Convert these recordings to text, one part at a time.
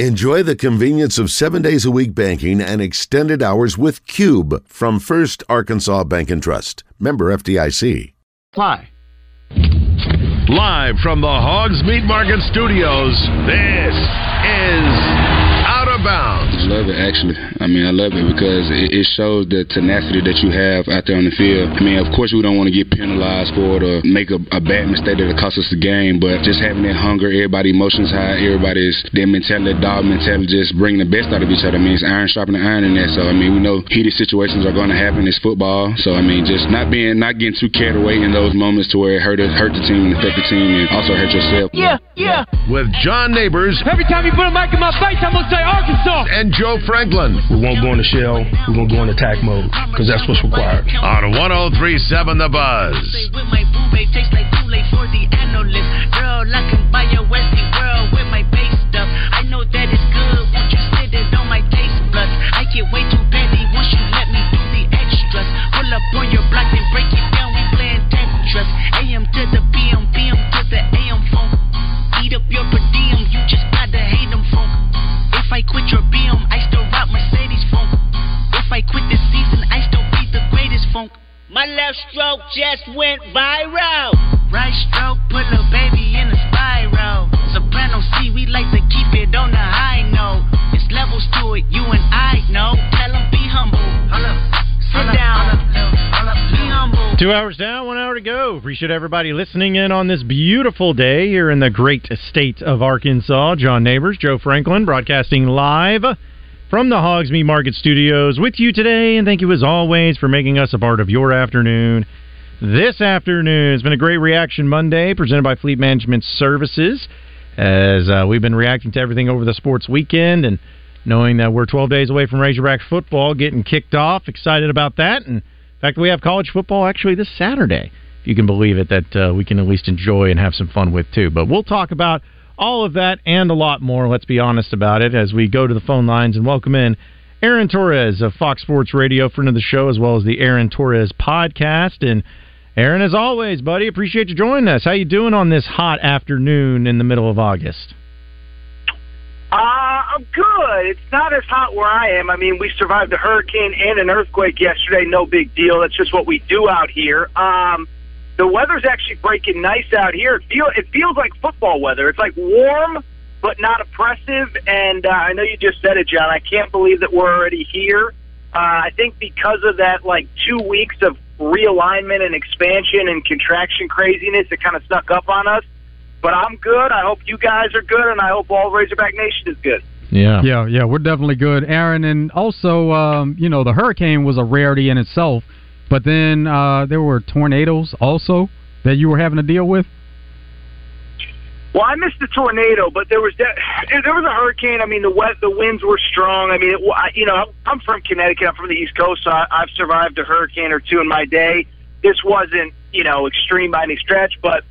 Enjoy the convenience of seven days a week banking and extended hours with Cube from First Arkansas Bank and Trust. Member FDIC. Fly. Live from the Hogs Meat Market Studios, this is Out of Bounds. I love it, actually. I mean, I love it because it, it shows the tenacity that you have out there on the field. I mean, of course, we don't want to get penalized for it or make a, a bad mistake that cost us the game, but just having that hunger, everybody emotions high, everybody's their mentality, dog mentality, just bringing the best out of each other. I mean, it's iron sharpening iron in there. So, I mean, we know heated situations are going to happen. It's football. So, I mean, just not being, not getting too carried away in those moments to where it hurt, hurt the team and affect the team and also hurt yourself. Yeah, yeah. With John Neighbors. Every time you put a mic in my face, I'm going to say Arkansas. And Joe Franklin. We won't go in the shell. We're going to go in attack mode because that's what's required. On 1037 The Buzz. With my boo babe, tastes like Kool-Aid for the analyst. Girl, I can buy a Westie world with my base stuff. I know that it's good. Won't you sit it on my taste buds? I get way too petty once you let me do the extras. Pull up on your block and break it down. We playing Tetris. AM to the PM, PM If I quit this season, I still be the greatest funk. My left stroke just went viral. Right stroke put a baby in a spiral. Soprano C, we like to keep it on the high note. It's levels to it, you and I know. Tell 'em be humble. Sit down. Be humble. Two hours down, one hour to go. Appreciate everybody listening in on this beautiful day here in the great state of Arkansas. John Neighbors, Joe Franklin, broadcasting live from the Hogs Meat Market Studios with you today. And thank you as always for making us a part of your afternoon. This afternoon it's been a great reaction Monday presented by Fleet Management Services as uh, we've been reacting to everything over the sports weekend and knowing that we're 12 days away from Razorback football getting kicked off. Excited about that. And in fact, we have college football actually this Saturday, if you can believe it, that uh, we can at least enjoy and have some fun with too. But we'll talk about all of that and a lot more, let's be honest about it, as we go to the phone lines and welcome in Aaron Torres of Fox Sports Radio, friend of the show, as well as the Aaron Torres podcast. And Aaron, as always, buddy, appreciate you joining us. How you doing on this hot afternoon in the middle of August? Uh, I'm good. It's not as hot where I am. I mean, we survived a hurricane and an earthquake yesterday. No big deal. That's just what we do out here. Um, the weather's actually breaking nice out here. It, feel, it feels like football weather. It's like warm, but not oppressive. And uh, I know you just said it, John. I can't believe that we're already here. Uh, I think because of that, like two weeks of realignment and expansion and contraction craziness, it kind of snuck up on us. But I'm good. I hope you guys are good, and I hope all Razorback Nation is good. Yeah. Yeah, yeah, we're definitely good, Aaron. And also, um, you know, the hurricane was a rarity in itself, but then uh, there were tornadoes also that you were having to deal with. Well, I missed the tornado, but there was de- there was a hurricane. I mean, the wet, the winds were strong. I mean, it, you know, I'm from Connecticut. I'm from the East Coast, so I, I've survived a hurricane or two in my day. This wasn't, you know, extreme by any stretch, but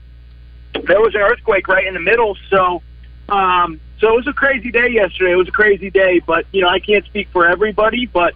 there was an earthquake right in the middle. So, um, so it was a crazy day yesterday. It was a crazy day, but you know, I can't speak for everybody, but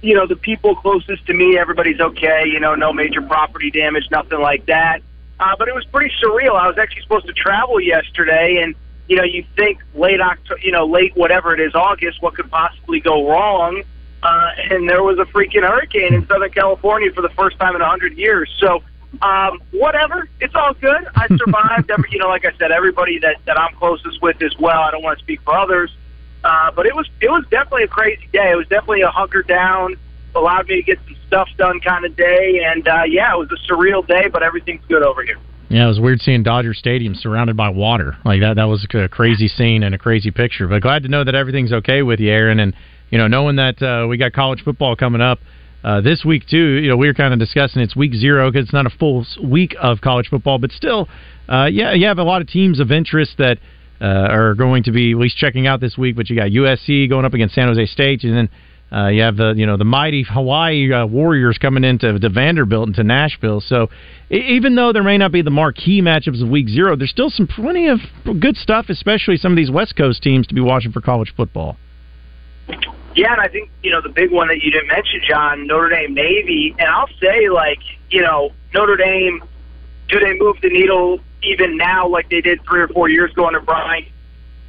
you know, the people closest to me, everybody's okay. You know, no major property damage, nothing like that. Uh, but it was pretty surreal. I was actually supposed to travel yesterday, and you know, you think late October, you know, late whatever it is, August, what could possibly go wrong? Uh, and there was a freaking hurricane in Southern California for the first time in a hundred years. So, um, whatever, it's all good. I survived. Every, you know, like I said, everybody that that I'm closest with as well. I don't want to speak for others, uh, but it was it was definitely a crazy day. It was definitely a hunker down, allowed me to get some stuff done kind of day, and uh, yeah, it was a surreal day, but everything's good over here. Yeah, it was weird seeing Dodger Stadium surrounded by water. Like that, that was a crazy scene and a crazy picture. But glad to know that everything's okay with you, Aaron. And you know, knowing that uh, we got college football coming up uh, this week too. You know, we were kind of discussing it's week zero because it's not a full week of college football, but still, uh, yeah, you have a lot of teams of interest that uh, are going to be at least checking out this week. But you got USC going up against San Jose State, and then. Uh, you have the you know the mighty Hawaii uh, Warriors coming into to Vanderbilt and to Nashville. So even though there may not be the marquee matchups of Week Zero, there's still some plenty of good stuff, especially some of these West Coast teams to be watching for college football. Yeah, and I think you know the big one that you didn't mention, John, Notre Dame Navy, and I'll say like you know Notre Dame, do they move the needle even now like they did three or four years ago under Brian?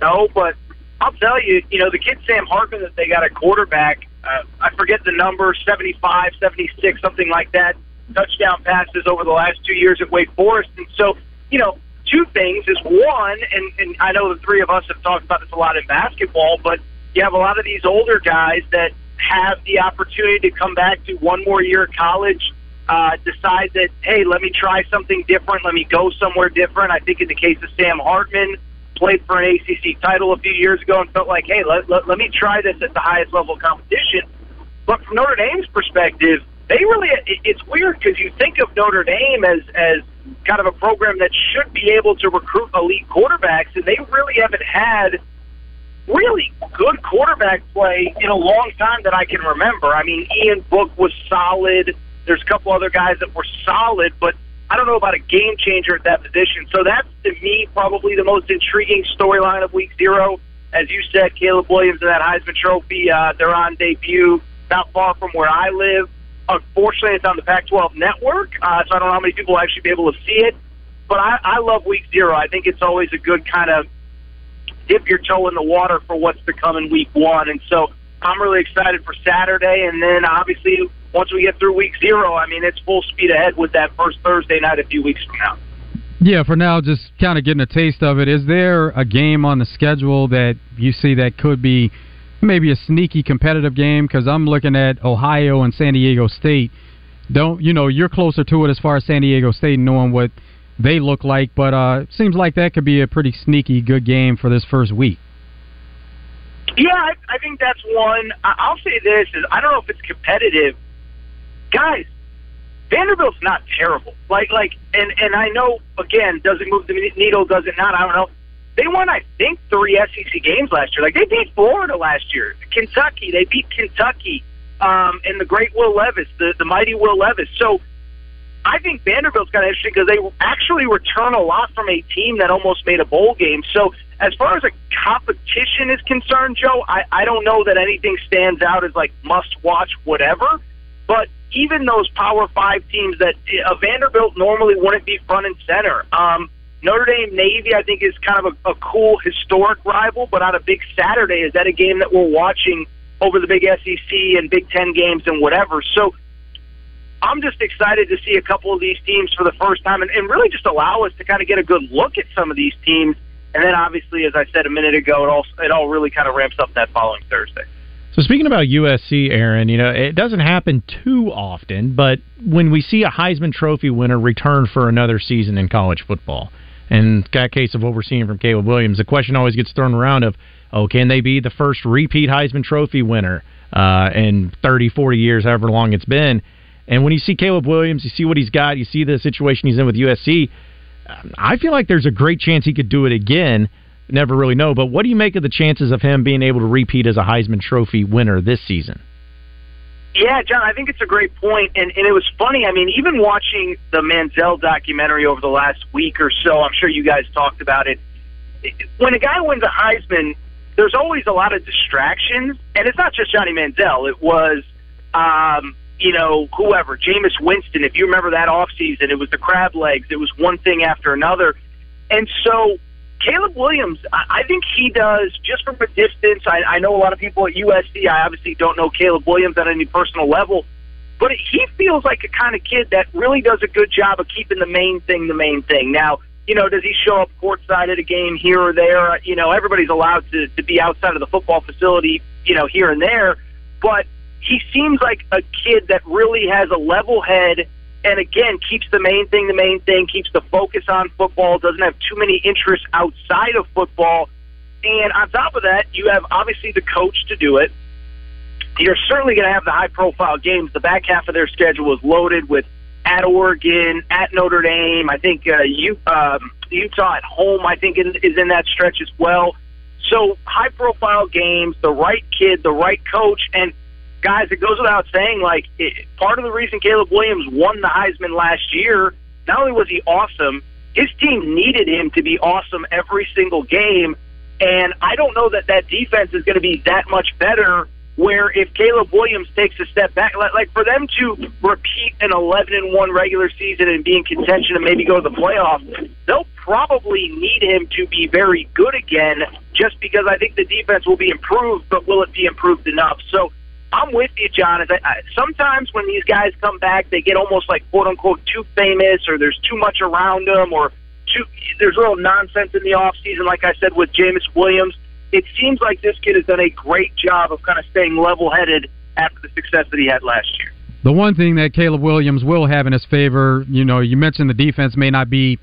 No, but I'll tell you, you know, the kid Sam Hartman that they got a quarterback, uh, I forget the number, 75, 76, something like that, touchdown passes over the last two years at Wake Forest. And so, you know, two things is one, and, and I know the three of us have talked about this a lot in basketball, but you have a lot of these older guys that have the opportunity to come back to one more year of college, uh, decide that, hey, let me try something different, let me go somewhere different. I think in the case of Sam Hartman, played for an ACC title a few years ago and felt like, hey, let, let, let me try this at the highest level of competition. But from Notre Dame's perspective, they really it, it's weird because you think of Notre Dame as as kind of a program that should be able to recruit elite quarterbacks, and they really haven't had really good quarterback play in a long time that I can remember. I mean, Ian Book was solid. There's a couple other guys that were solid, but I don't know about a game changer at that position. So that's to me probably the most intriguing storyline of Week Zero. As you said, Caleb Williams and that Heisman Trophy, uh, they're on debut not far from where I live. Unfortunately, it's on the Pac-12 network, uh, so I don't know how many people will actually be able to see it. But I, I love Week Zero. I think it's always a good kind of dip your toe in the water for what's to come in Week One, and so I'm really excited for Saturday, and then obviously once we get through week zero, I mean, it's full speed ahead with that first Thursday night a few weeks from now. Yeah, for now, just kind of getting a taste of it. Is there a game on the schedule that you see that could be maybe a sneaky competitive game? Because I'm looking at Ohio and San Diego State. Don't you know you're closer to it as far as San Diego State knowing what they look like, but uh, seems like that could be a pretty sneaky good game for this first week. Yeah, I, I think that's one. I'll say this: is I don't know if it's competitive guys, Vanderbilt's not terrible. Like, like, and and I know again, does it move the needle? Does it not? I don't know. They won, I think, three SEC games last year. Like they beat Florida last year, Kentucky. They beat Kentucky, um, and the great Will Levis, the the mighty Will Levis. So. I think Vanderbilt's kind of interesting because they actually return a lot from a team that almost made a bowl game. So, as far as a competition is concerned, Joe, I, I don't know that anything stands out as like must watch, whatever. But even those Power Five teams that uh, Vanderbilt normally wouldn't be front and center. Um, Notre Dame Navy, I think, is kind of a, a cool historic rival, but on a big Saturday, is that a game that we're watching over the big SEC and Big Ten games and whatever? So I'm just excited to see a couple of these teams for the first time and, and really just allow us to kind of get a good look at some of these teams. And then, obviously, as I said a minute ago, it all it all really kind of ramps up that following Thursday. So speaking about USC, Aaron, you know it doesn't happen too often, but when we see a Heisman Trophy winner return for another season in college football, and that case of what we're seeing from Caleb Williams, the question always gets thrown around of, oh, can they be the first repeat Heisman Trophy winner uh, in 30, 40 years, however long it's been? And when you see Caleb Williams, you see what he's got, you see the situation he's in with USC. I feel like there's a great chance he could do it again never really know. But what do you make of the chances of him being able to repeat as a Heisman Trophy winner this season? Yeah, John, I think it's a great point, and and it was funny. I mean, even watching the Manziel documentary over the last week or so, I'm sure you guys talked about it. When a guy wins a Heisman, there's always a lot of distractions, and it's not just Johnny Manziel. It was, um, you know, whoever, Jameis Winston. If you remember that off season, it was the crab legs. It was one thing after another, and so Caleb Williams, I think he does just from a distance. I, I know a lot of people at USC. I obviously don't know Caleb Williams at any personal level, but he feels like a kind of kid that really does a good job of keeping the main thing the main thing. Now, you know, does he show up courtside at a game here or there? You know, everybody's allowed to to be outside of the football facility, you know, here and there, but he seems like a kid that really has a level head and again keeps the main thing the main thing, keeps the focus on football, doesn't have too many interests outside of football. And on top of that, you have obviously the coach to do it. You're certainly going to have the high profile games. The back half of their schedule is loaded with at Oregon, at Notre Dame. I think uh, you, um, Utah at home, I think, is in that stretch as well. So high profile games, the right kid, the right coach, and guys, it goes without saying, like, it, part of the reason Caleb Williams won the Heisman last year, not only was he awesome, his team needed him to be awesome every single game. And I don't know that that defense is going to be that much better where if Caleb Williams takes a step back, like, for them to repeat an 11 and one regular season and be in contention and maybe go to the playoffs, they'll probably need him to be very good again. Just because I think the defense will be improved, but will it be improved enough? So I'm with you, John. I, I, sometimes when these guys come back, they get almost like quote unquote too famous, or there's too much around them, or too, there's a little nonsense in the off season. Like I said with Jameis Williams it seems like this kid has done a great job of kind of staying level headed after the success that he had last year. The one thing that Caleb Williams will have in his favor, you know, you mentioned the defense may not be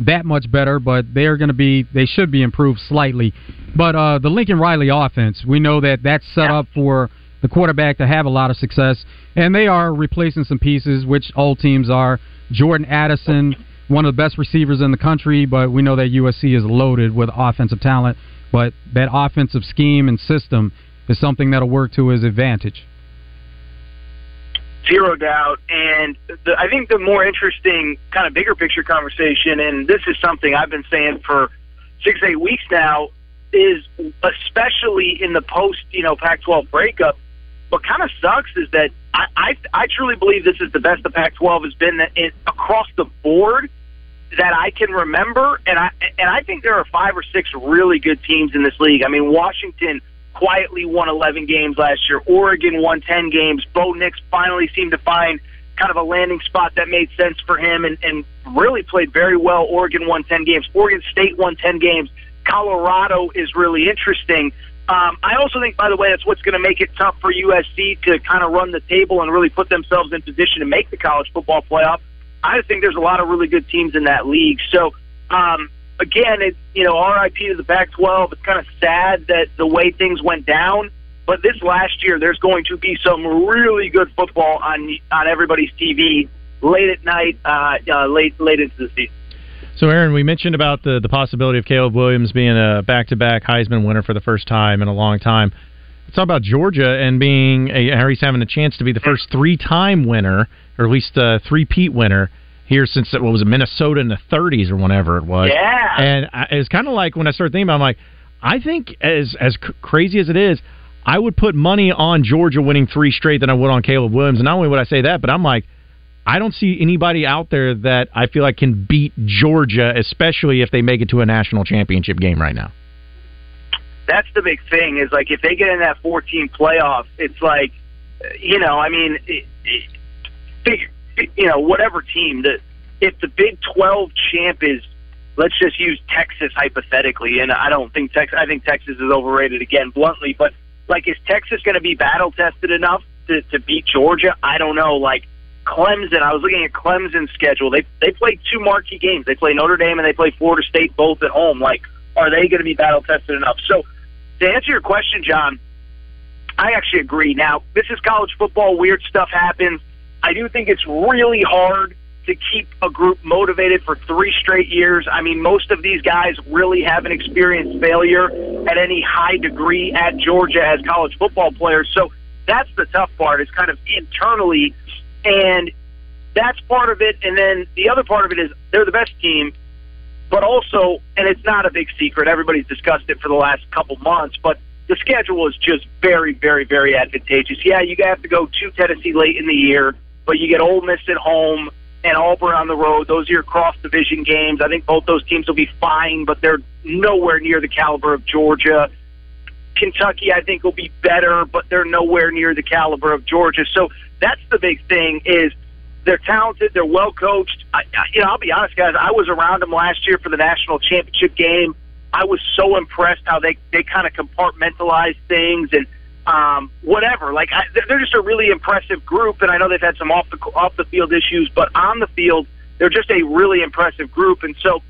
that much better, but they are going to be, they should be improved slightly. But uh, the Lincoln Riley offense, we know that that's set yeah. up for the quarterback to have a lot of success, and they are replacing some pieces, which all teams are. Jordan Addison, one of the best receivers in the country, but we know that USC is loaded with offensive talent. But that offensive scheme and system is something that'll work to his advantage. Zero doubt. And the, I think the more interesting, kind of bigger picture conversation, and this is something I've been saying for six, eight weeks now, is especially in the post, you know, Pac-12 breakup. What kind of sucks is that I, I, I truly believe this is the best the Pac-12 has been in, across the board that I can remember, and I and I think there are five or six really good teams in this league. I mean, Washington quietly won 11 games last year. Oregon won 10 games. Bo Nix finally seemed to find kind of a landing spot that made sense for him, and and really played very well. Oregon won 10 games. Oregon State won 10 games. Colorado is really interesting. Um, I also think, by the way, that's what's going to make it tough for USC to kind of run the table and really put themselves in position to make the college football playoff I think there's a lot of really good teams in that league. So, um, again, it's you know, RIP to the Pac-12. It's kind of sad that the way things went down. But this last year, there's going to be some really good football on on everybody's TV late at night, uh, uh, late late into the season. So, Aaron, we mentioned about the the possibility of Caleb Williams being a back-to-back Heisman winner for the first time in a long time. Let's talk about Georgia and being a Harry's having a chance to be the first three-time winner or at least a three-peat winner here since what was it, Minnesota in the 30s or whenever it was. Yeah. And I, it's kind of like when I started thinking about, it, I'm like, I think as as crazy as it is, I would put money on Georgia winning three straight than I would on Caleb Williams. And not only would I say that, but I'm like, I don't see anybody out there that I feel like can beat Georgia, especially if they make it to a national championship game right now. That's the big thing is like if they get in that 14 playoff, it's like, you know, I mean, it, it, you know, whatever team that if the Big 12 champ is, let's just use Texas hypothetically, and I don't think Texas, I think Texas is overrated again, bluntly, but like, is Texas going to be battle tested enough to, to beat Georgia? I don't know. Like, Clemson, I was looking at Clemson's schedule. They they play two marquee games. They play Notre Dame and they play Florida State both at home. Like, are they going to be battle tested enough? So, to answer your question, John, I actually agree. Now, this is college football. Weird stuff happens. I do think it's really hard to keep a group motivated for three straight years. I mean, most of these guys really haven't experienced failure at any high degree at Georgia as college football players. So that's the tough part. It's kind of internally, and that's part of it. And then the other part of it is they're the best team, but also, and it's not a big secret. Everybody's discussed it for the last couple months, but the schedule is just very, very, very advantageous. Yeah, you have to go to Tennessee late in the year but you get Ole Miss at home and Auburn on the road. Those are your cross division games. I think both those teams will be fine, but they're nowhere near the caliber of Georgia. Kentucky, I think, will be better, but they're nowhere near the caliber of Georgia. So that's the big thing is they're talented, they're well coached. I, you know, I'll be honest, guys. I was around them last year for the national championship game. I was so impressed how they they kind of compartmentalize things and um, whatever. Like I, they're just a really impressive group, and I know they've had some off the off the field issues, but on the field, they're just a really impressive group. And so,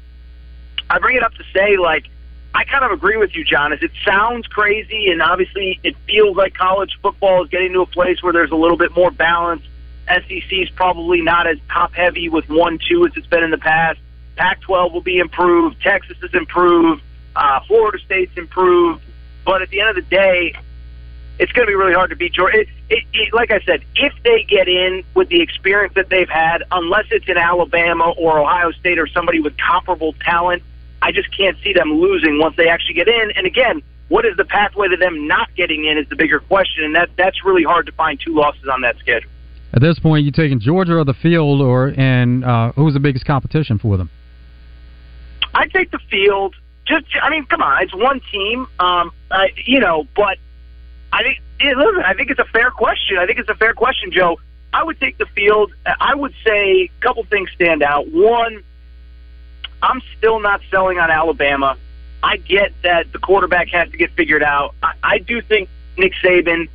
I bring it up to say, like, I kind of agree with you, John. As it sounds crazy, and obviously it feels like college football is getting to a place where there's a little bit more balance. SEC is probably not as top heavy with one two as it's been in the past. Pac-12 will be improved. Texas is improved. Uh, Florida State's improved. But at the end of the day, it's going to be really hard to beat Georgia. It, it, it, like I said, if they get in with the experience that they've had, unless it's in Alabama or Ohio State or somebody with comparable talent, I just can't see them losing once they actually get in. And again, what is the pathway to them not getting in is the bigger question, and that that's really hard to find two losses on that schedule. At this point, you taking Georgia or the field, or and uh, who's the biggest competition for them? I take the field. Just, I mean, come on, it's one team. Um, I, you know, but I think, yeah, listen, I think it's a fair question. I think it's a fair question, Joe. I would take the field. I would say a couple things stand out. One, I'm still not selling on Alabama. I get that the quarterback has to get figured out. I, I do think Nick Saban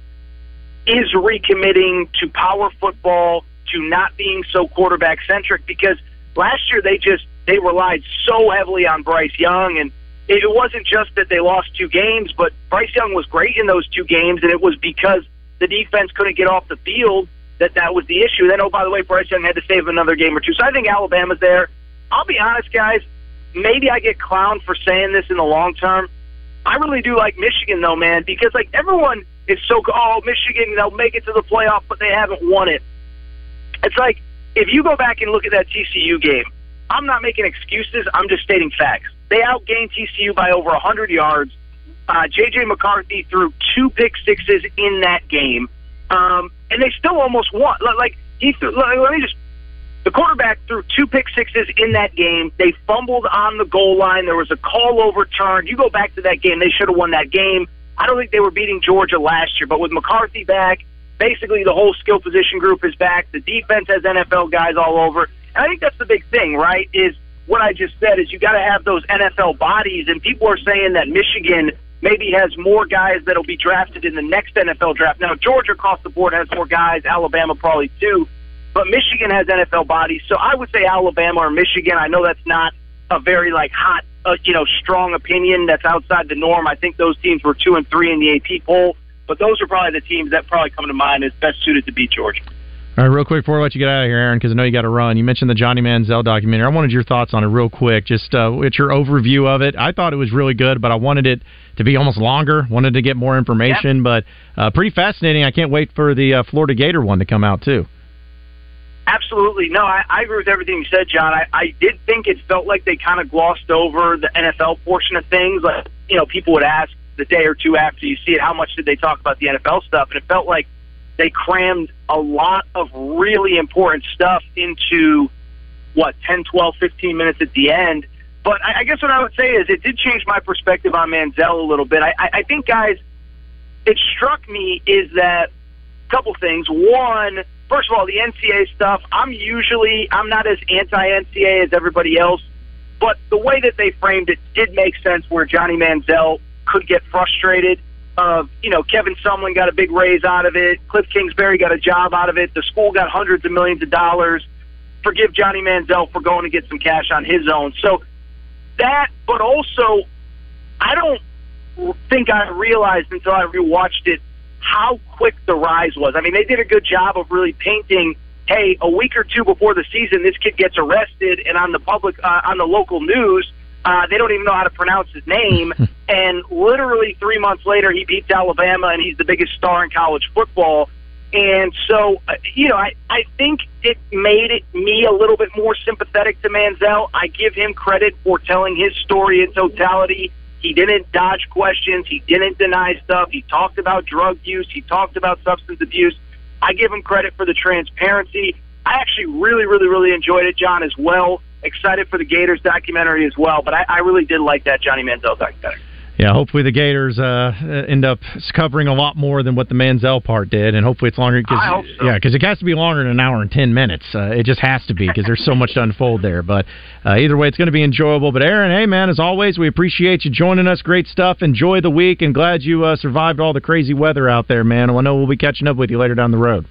is recommitting to power football, to not being so quarterback centric because last year they just they relied so heavily on Bryce Young and it wasn't just that they lost two games, but Bryce Young was great in those two games and it was because the defense couldn't get off the field that that was the issue. Then oh by the way, Bryce Young had to save another game or two. So I think Alabama's there. I'll be honest, guys, maybe I get clowned for saying this in the long term. I really do like Michigan though, man, because like everyone is so oh Michigan they'll make it to the playoff, but they haven't won it. It's like if you go back and look at that TCU game, I'm not making excuses. I'm just stating facts. They outgained TCU by over 100 yards. Uh, JJ McCarthy threw two pick sixes in that game, um, and they still almost won. Like he threw. Let me just the quarterback threw two pick sixes in that game. They fumbled on the goal line. There was a call overturned. You go back to that game, they should have won that game. I don't think they were beating Georgia last year, but with McCarthy back, basically the whole skill position group is back. The defense has NFL guys all over. And I think that's the big thing, right? Is what I just said is you got to have those NFL bodies, and people are saying that Michigan maybe has more guys that'll be drafted in the next NFL draft. Now Georgia across the board has more guys, Alabama probably too but Michigan has NFL bodies, so I would say Alabama or Michigan. I know that's not a very like hot, uh, you know, strong opinion. That's outside the norm. I think those teams were two and three in the AP poll, but those are probably the teams that probably come to mind as best suited to beat Georgia. All right, real quick before I let you get out of here, Aaron, because I know you got to run. You mentioned the Johnny Manziel documentary. I wanted your thoughts on it real quick. Just uh, it's your overview of it. I thought it was really good, but I wanted it to be almost longer. Wanted to get more information, yep. but uh, pretty fascinating. I can't wait for the uh, Florida Gator one to come out too. Absolutely. No, I, I agree with everything you said, John. I, I did think it felt like they kind of glossed over the NFL portion of things. Like, you know, people would ask the day or two after you see it, how much did they talk about the NFL stuff? And it felt like they crammed a lot of really important stuff into, what, 10, 12, 15 minutes at the end. But I, I guess what I would say is it did change my perspective on Manziel a little bit. I, I, I think, guys, it struck me is that a couple things. One, first of all, the NCAA stuff, I'm usually I'm not as anti-NCAA as everybody else, but the way that they framed it did make sense where Johnny Manziel could get frustrated. Of you know, Kevin Sumlin got a big raise out of it. Cliff Kingsbury got a job out of it. The school got hundreds of millions of dollars. Forgive Johnny Manziel for going to get some cash on his own. So that, but also, I don't think I realized until I rewatched it how quick the rise was. I mean, they did a good job of really painting. Hey, a week or two before the season, this kid gets arrested, and on the public, uh, on the local news, uh, they don't even know how to pronounce his name. and literally three months later, he beats Alabama, and he's the biggest star in college football. And so, uh, you know, I, I think it made it me a little bit more sympathetic to Manziel. I give him credit for telling his story in totality he didn't dodge questions. He didn't deny stuff. He talked about drug use. He talked about substance abuse. I give him credit for the transparency. I actually really, really, really enjoyed it, John, as well. Excited for the Gators documentary as well. But I, I really did like that Johnny Manziel documentary. Yeah, hopefully the Gators uh, end up covering a lot more than what the Manziel part did, and hopefully it's longer. Cause, I hope so. Yeah, because it has to be longer than an hour and ten minutes. Uh, it just has to be because there's so much to unfold there. But uh, either way, it's going to be enjoyable. But Aaron, hey man, as always, we appreciate you joining us. Great stuff. Enjoy the week, and glad you uh, survived all the crazy weather out there, man. I know we'll be catching up with you later down the road.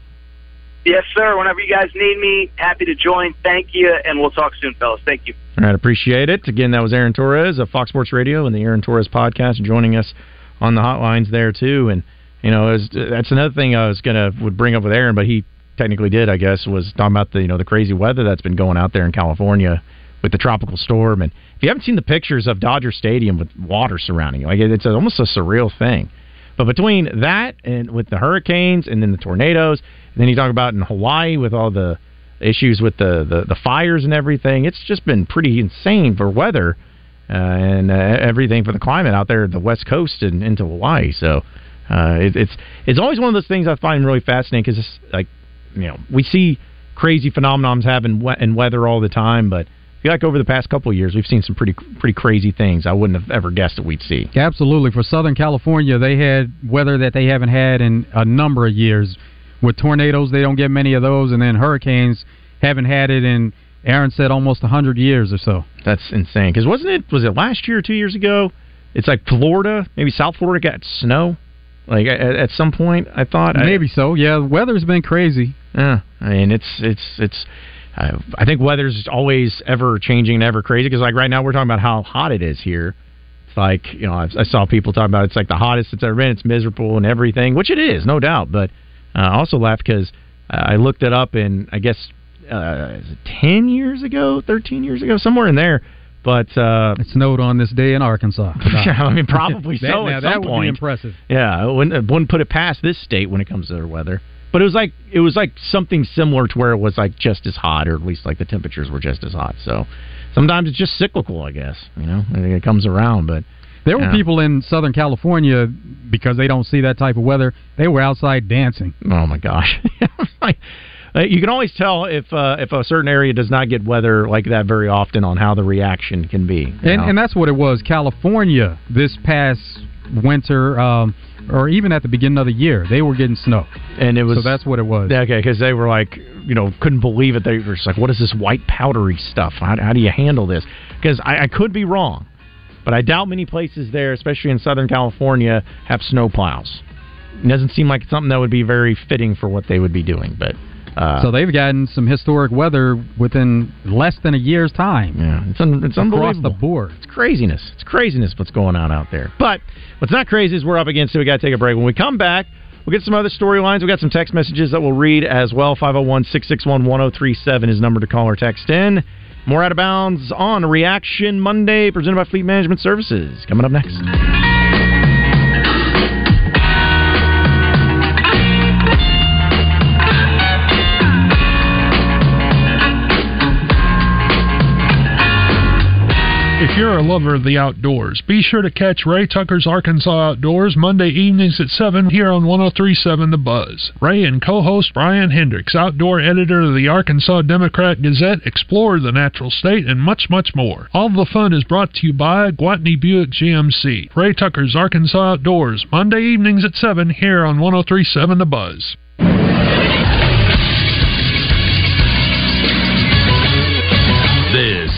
Yes, sir. Whenever you guys need me, happy to join. Thank you, and we'll talk soon, fellas. Thank you. All right, appreciate it. Again, that was Aaron Torres of Fox Sports Radio and the Aaron Torres podcast, joining us on the hotlines there too. And you know, was, that's another thing I was gonna would bring up with Aaron, but he technically did, I guess, was talking about the you know the crazy weather that's been going out there in California with the tropical storm. And if you haven't seen the pictures of Dodger Stadium with water surrounding it, like it's almost a surreal thing. But between that and with the hurricanes and then the tornadoes and then you talk about in Hawaii with all the issues with the, the, the fires and everything. It's just been pretty insane for weather. uh, and uh, everything for the climate out there, the West Coast and into Hawaii. So uh, it, it's it's always one of those things I find really fascinating because like you know we see crazy phenomenons happen in weather all the time, but feel like over the past couple of years we've seen some pretty pretty crazy things I wouldn't have ever guessed that we'd see. Absolutely. For Southern California, they had weather that they haven't had in a number of years. With tornadoes, they don't get many of those, and then hurricanes haven't had it in. Aaron said almost hundred years or so. That's insane. Because wasn't it was it last year or two years ago? It's like Florida, maybe South Florida got snow. Like at, at some point, I thought Maybe so. Yeah, the weather's been crazy. Yeah, I mean it's it's it's. Uh, I think weather's always ever changing and ever crazy because like right now we're talking about how hot it is here. It's like you know I, I saw people talking about it's like the hottest it's ever been. It's miserable and everything, which it is, no doubt. But uh, I also laughed because uh, I looked it up and I guess uh, is it ten years ago, thirteen years ago, somewhere in there. But uh, it snowed on this day in Arkansas. yeah, I mean probably That- so. now at that some would be impressive. Yeah, I wouldn't, I wouldn't put it past this state when it comes to their weather. But it was like it was like something similar to where it was like just as hot, or at least like the temperatures were just as hot. So sometimes it's just cyclical, I guess. You know, I think it comes around. But There were Yeah. people in Southern California because they don't see that type of weather. They were outside dancing. Oh my gosh! uh, you can always tell if uh, if a certain area does not get weather like that very often on how the reaction can be. And and that's what it was. California this past winter, um, or even at the beginning of the year, they were getting snow. and it was so that's what it was. Yeah, okay, because they were like, you know, couldn't believe it. They were just like, "What is this white powdery stuff? How, how do you handle this?" Because I, I could be wrong, but I doubt many places there, especially in Southern California, have snow plows. It doesn't seem like something that would be very fitting for what they would be doing. But uh, so they've gotten some historic weather within less than a year's time. Yeah, it's un- it's across unbelievable. the board. It's craziness. It's craziness what's going on out there. But what's not crazy is we're up against it. We got to take a break. When we come back, we'll get some other storylines. We got some text messages that we'll read as well. 501 661 1037 is number to call or text in. More out of bounds on Reaction Monday, presented by Fleet Management Services. Coming up next. If you're a lover of the outdoors, be sure to catch Ray Tucker's Arkansas Outdoors Monday evenings at 7 here on 1037 The Buzz. Ray and co host Bryan Hendricks, outdoor editor of the Arkansas Democrat Gazette, explore the natural state and much, much more. All the fun is brought to you by Gwatney Buick GMC. Ray Tucker's Arkansas Outdoors, Monday evenings at 7 here on 1037 The Buzz.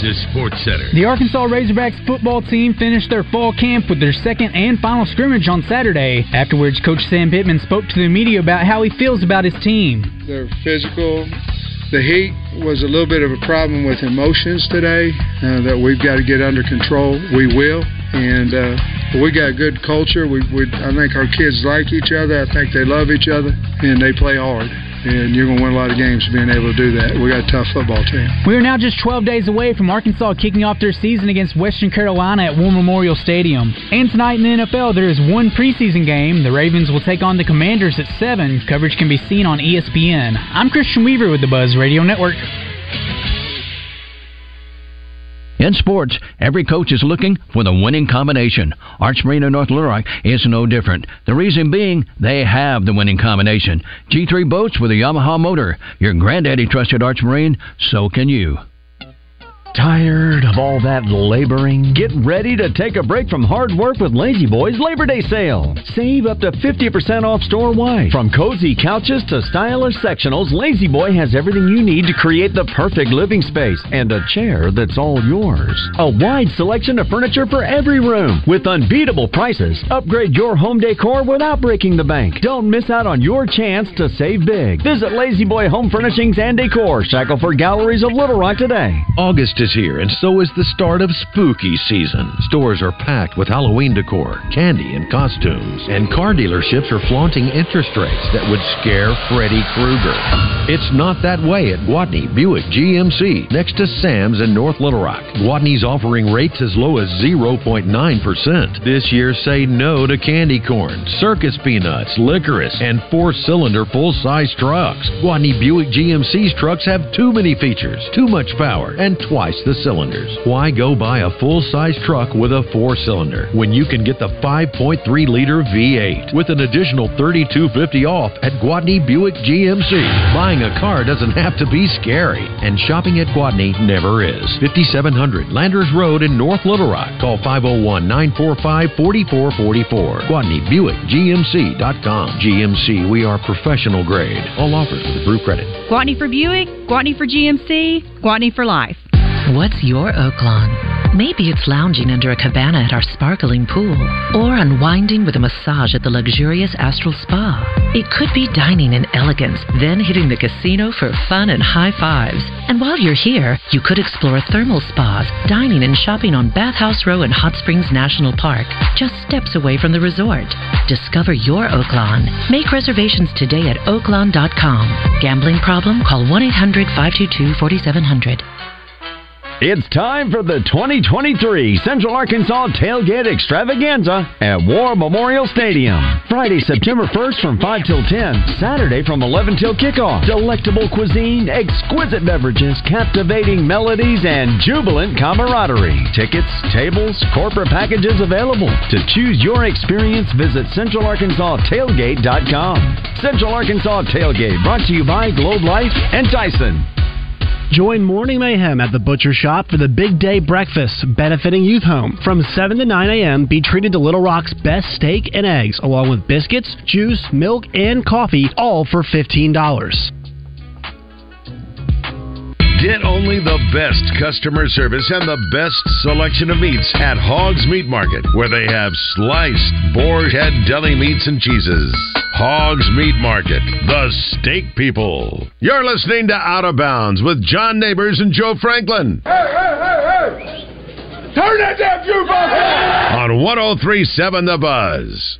This Sports Center. The Arkansas Razorbacks football team finished their fall camp with their second and final scrimmage on Saturday. Afterwards, Coach Sam Pittman spoke to the media about how he feels about his team. They're physical. The heat was a little bit of a problem with emotions today uh, that we've got to get under control. We will, and uh, we got a good culture. We, we, I think our kids like each other. I think they love each other, and they play hard. And you're going to win a lot of games being able to do that. We got a tough football team. We are now just 12 days away from Arkansas kicking off their season against Western Carolina at War Memorial Stadium. And tonight in the NFL, there is one preseason game. The Ravens will take on the Commanders at 7. Coverage can be seen on ESPN. I'm Christian Weaver with the Buzz Radio Network. In sports, every coach is looking for the winning combination. Arch Marine in North Little Rock is no different. The reason being, they have the winning combination. G3 boats with a Yamaha motor. Your granddaddy trusted Arch Marine, so can you. Tired of all that laboring? Get ready to take a break from hard work with La-Z-Boy's Labor Day sale. Save up to 50% off store wide. From cozy couches to stylish sectionals, La-Z-Boy has everything you need to create the perfect living space and a chair that's all yours. A wide selection of furniture for every room with unbeatable prices. Upgrade your home decor without breaking the bank. Don't miss out on your chance to save big. Visit La-Z-Boy Home Furnishings and Decor, Shackleford Galleries of Little Rock today. August is here, and so is the start of spooky season. Stores are packed with Halloween decor, candy, and costumes. And car dealerships are flaunting interest rates that would scare Freddy Krueger. It's not that way at Gwatney Buick GMC, next to Sam's in North Little Rock. Gwatney's offering rates as low as 0.9%. This year, say no to candy corn, circus peanuts, licorice, and four cylinder full size trucks. Gwatney Buick GMC's trucks have too many features, too much power, and twice the cylinders. Why go buy a full size truck with a four cylinder when you can get the 5.3 liter V8 with an additional 3250 off at Gwatney Buick GMC? Buying a car doesn't have to be scary, and shopping at Gwatney never is. 5700 Landers Road in North Little Rock. Call 501 945 4444. Gwatney Buick GMC.com. GMC, we are professional grade. All offers with approved credit. Gwatney for Buick, Gwatney for GMC, Gwatney for life. What's your Oaklawn? Maybe it's lounging under a cabana at our sparkling pool, or unwinding with a massage at the luxurious Astral Spa. It could be dining in elegance, then hitting the casino for fun and high fives. And while you're here, you could explore thermal spas, dining and shopping on Bathhouse Row in Hot Springs National Park, just steps away from the resort. Discover your Oaklawn. Make reservations today at oaklawn.com. Gambling problem? Call 1 800 522 4700. It's time for the 2023 Central Arkansas Tailgate Extravaganza at War Memorial Stadium. Friday, September 1st from 5 till 10. Saturday from 11 till kickoff. Delectable cuisine, exquisite beverages, captivating melodies, and jubilant camaraderie. Tickets, tables, corporate packages available. To choose your experience, visit CentralArkansasTailgate.com. Central Arkansas Tailgate brought to you by Globe Life and Tyson. Join Morning Mayhem at the Butcher Shop for the Big Day Breakfast, benefiting Youth Home. From 7 to 9 a.m., be treated to Little Rock's best steak and eggs, along with biscuits, juice, milk, and coffee, all for $15. Get only the best customer service and the best selection of meats at Hogs Meat Market, where they have sliced boar head deli meats and cheeses. Hogs Meat Market, the steak people. You're listening to Out of Bounds with John Neighbors and Joe Franklin Hey, hey, hey, hey! Turn that damn jukebox on 1037 The Buzz.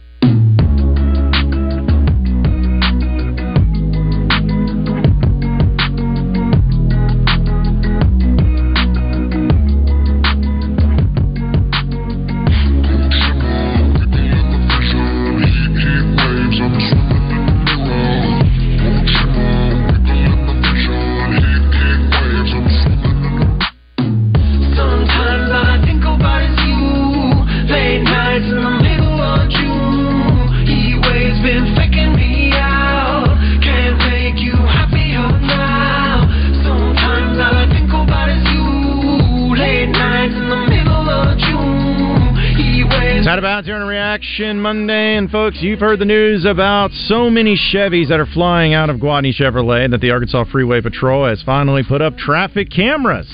About during a reaction Monday, and folks, you've heard the news about so many Chevys that are flying out of Gwatney Chevrolet that the Arkansas Freeway Patrol has finally put up traffic cameras.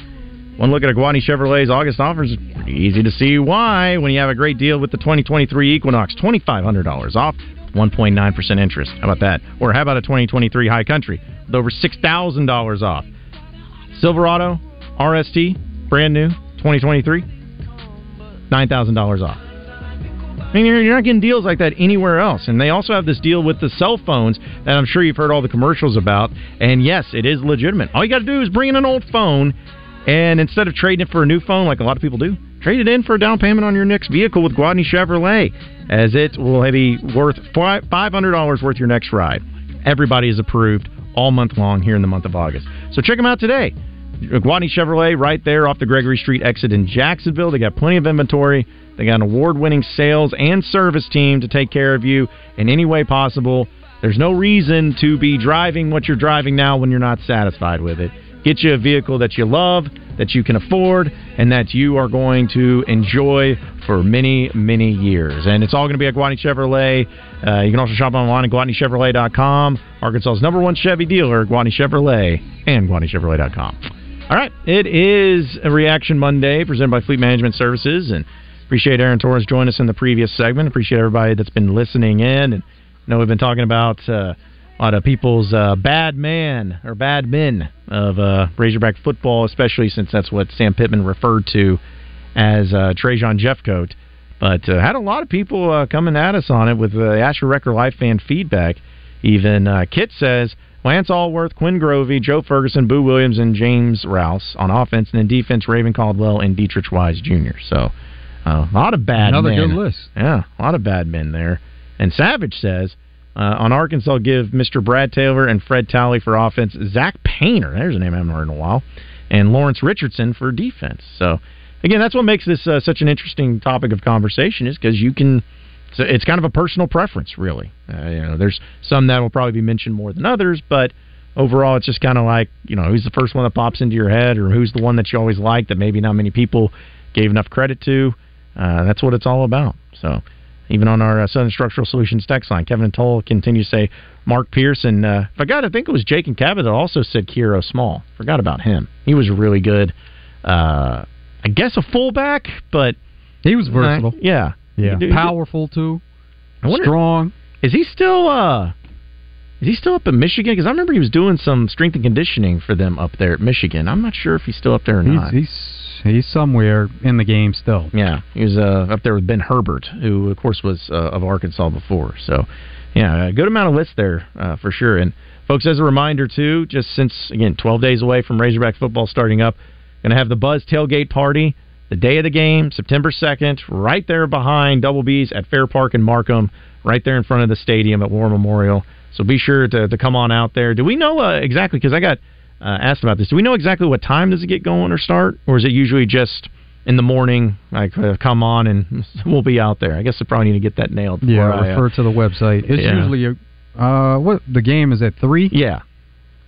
One look at a Gwatney Chevrolet's August offers is pretty easy to see why when you have a great deal with the 2023 Equinox, $2,500 off, 1.9% interest. How about that? Or how about a 2023 High Country with over $6,000 off? Silverado RST, brand new, 2023, $9,000 off. I mean, you're, not getting deals like that anywhere else. And they also have this deal with the cell phones that I'm sure you've heard all the commercials about. And yes, it is legitimate. All you got to do is bring in an old phone, and instead of trading it for a new phone like a lot of people do, trade it in for a down payment on your next vehicle with Gwatney Chevrolet, as it will be worth $500 worth your next ride. Everybody is approved all month long here in the month of August. So check them out today. Gwatney Chevrolet right there off the Gregory Street exit in Jacksonville. They got plenty of inventory. They got an award-winning sales and service team to take care of you in any way possible. There's no reason to be driving what you're driving now when you're not satisfied with it. Get you a vehicle that you love, that you can afford, and that you are going to enjoy for many, many years. And it's all going to be at Gwatney Chevrolet. Uh, you can also shop online at GwatneyChevrolet.com. Arkansas's number one Chevy dealer, Gwatney Chevrolet, and GwatneyChevrolet.com. All right, it is a Reaction Monday presented by Fleet Management Services, and appreciate Aaron Torres joining us in the previous segment. Appreciate everybody that's been listening in, and I know we've been talking about uh, a lot of people's uh, bad man or bad men of uh, Razorback football, especially since that's what Sam Pittman referred to as uh, Trajan Jeffcoat. But uh, had a lot of people uh, coming at us on it with uh, Asher Recker Life fan feedback. Even uh, Kit says Lance Alworth, Quinn Grovey, Joe Ferguson, Boo Williams, and James Rouse on offense, and then defense Ravin Caldwell and Deatrich Wise Jr. So uh, a lot of bad men. Another men. good list. Yeah, a lot of bad men there. And Savage says uh, on Arkansas, give Mr. Brad Taylor and Fred Talley for offense. Zach Painter, there's a name I haven't heard in a while, and Lawrence Richardson for defense. So again, that's what makes this uh, such an interesting topic of conversation is because you can. It's, it's kind of a personal preference, really. Uh, you know, there's some that will probably be mentioned more than others, but overall, it's just kind of like you know who's the first one that pops into your head, or who's the one that you always liked that maybe not many people gave enough credit to. Uh, that's what it's all about. So even on our uh, Southern Structural Solutions text line, Kevin Toll continues to say Mark Pearson. Uh, forgot, I think it was Jake and Cabot that also said Kiero Small. Forgot about him. He was really good. Uh, I guess a fullback, but he was versatile. yeah, Yeah, he- powerful too. Wonder- Strong. Is he still? uh Is he still up in Michigan? Because I remember he was doing some strength and conditioning for them up there at Michigan. I'm not sure if he's still up there or He's, not. he's he's somewhere in the game still. Yeah, he was uh, up there with Ben Herbert, who of course was uh, of Arkansas before. So, yeah, a good amount of lists there uh, for sure. And folks, as a reminder too, just since again 12 days away from Razorback football starting up, going to have the Buzz tailgate party the day of the game, September 2nd, right there behind Double B's at Fair Park in Markham, right there in front of the stadium at War Memorial. So be sure to, to come on out there. Do we know uh, exactly? Because I got uh, asked about this. Do we know exactly what time does it get going or start, or is it usually just in the morning? Like uh, come on and we'll be out there. I guess I probably need to get that nailed. Yeah, before I, uh, refer to the website. It's yeah. usually a, uh what the game is at three. Yeah,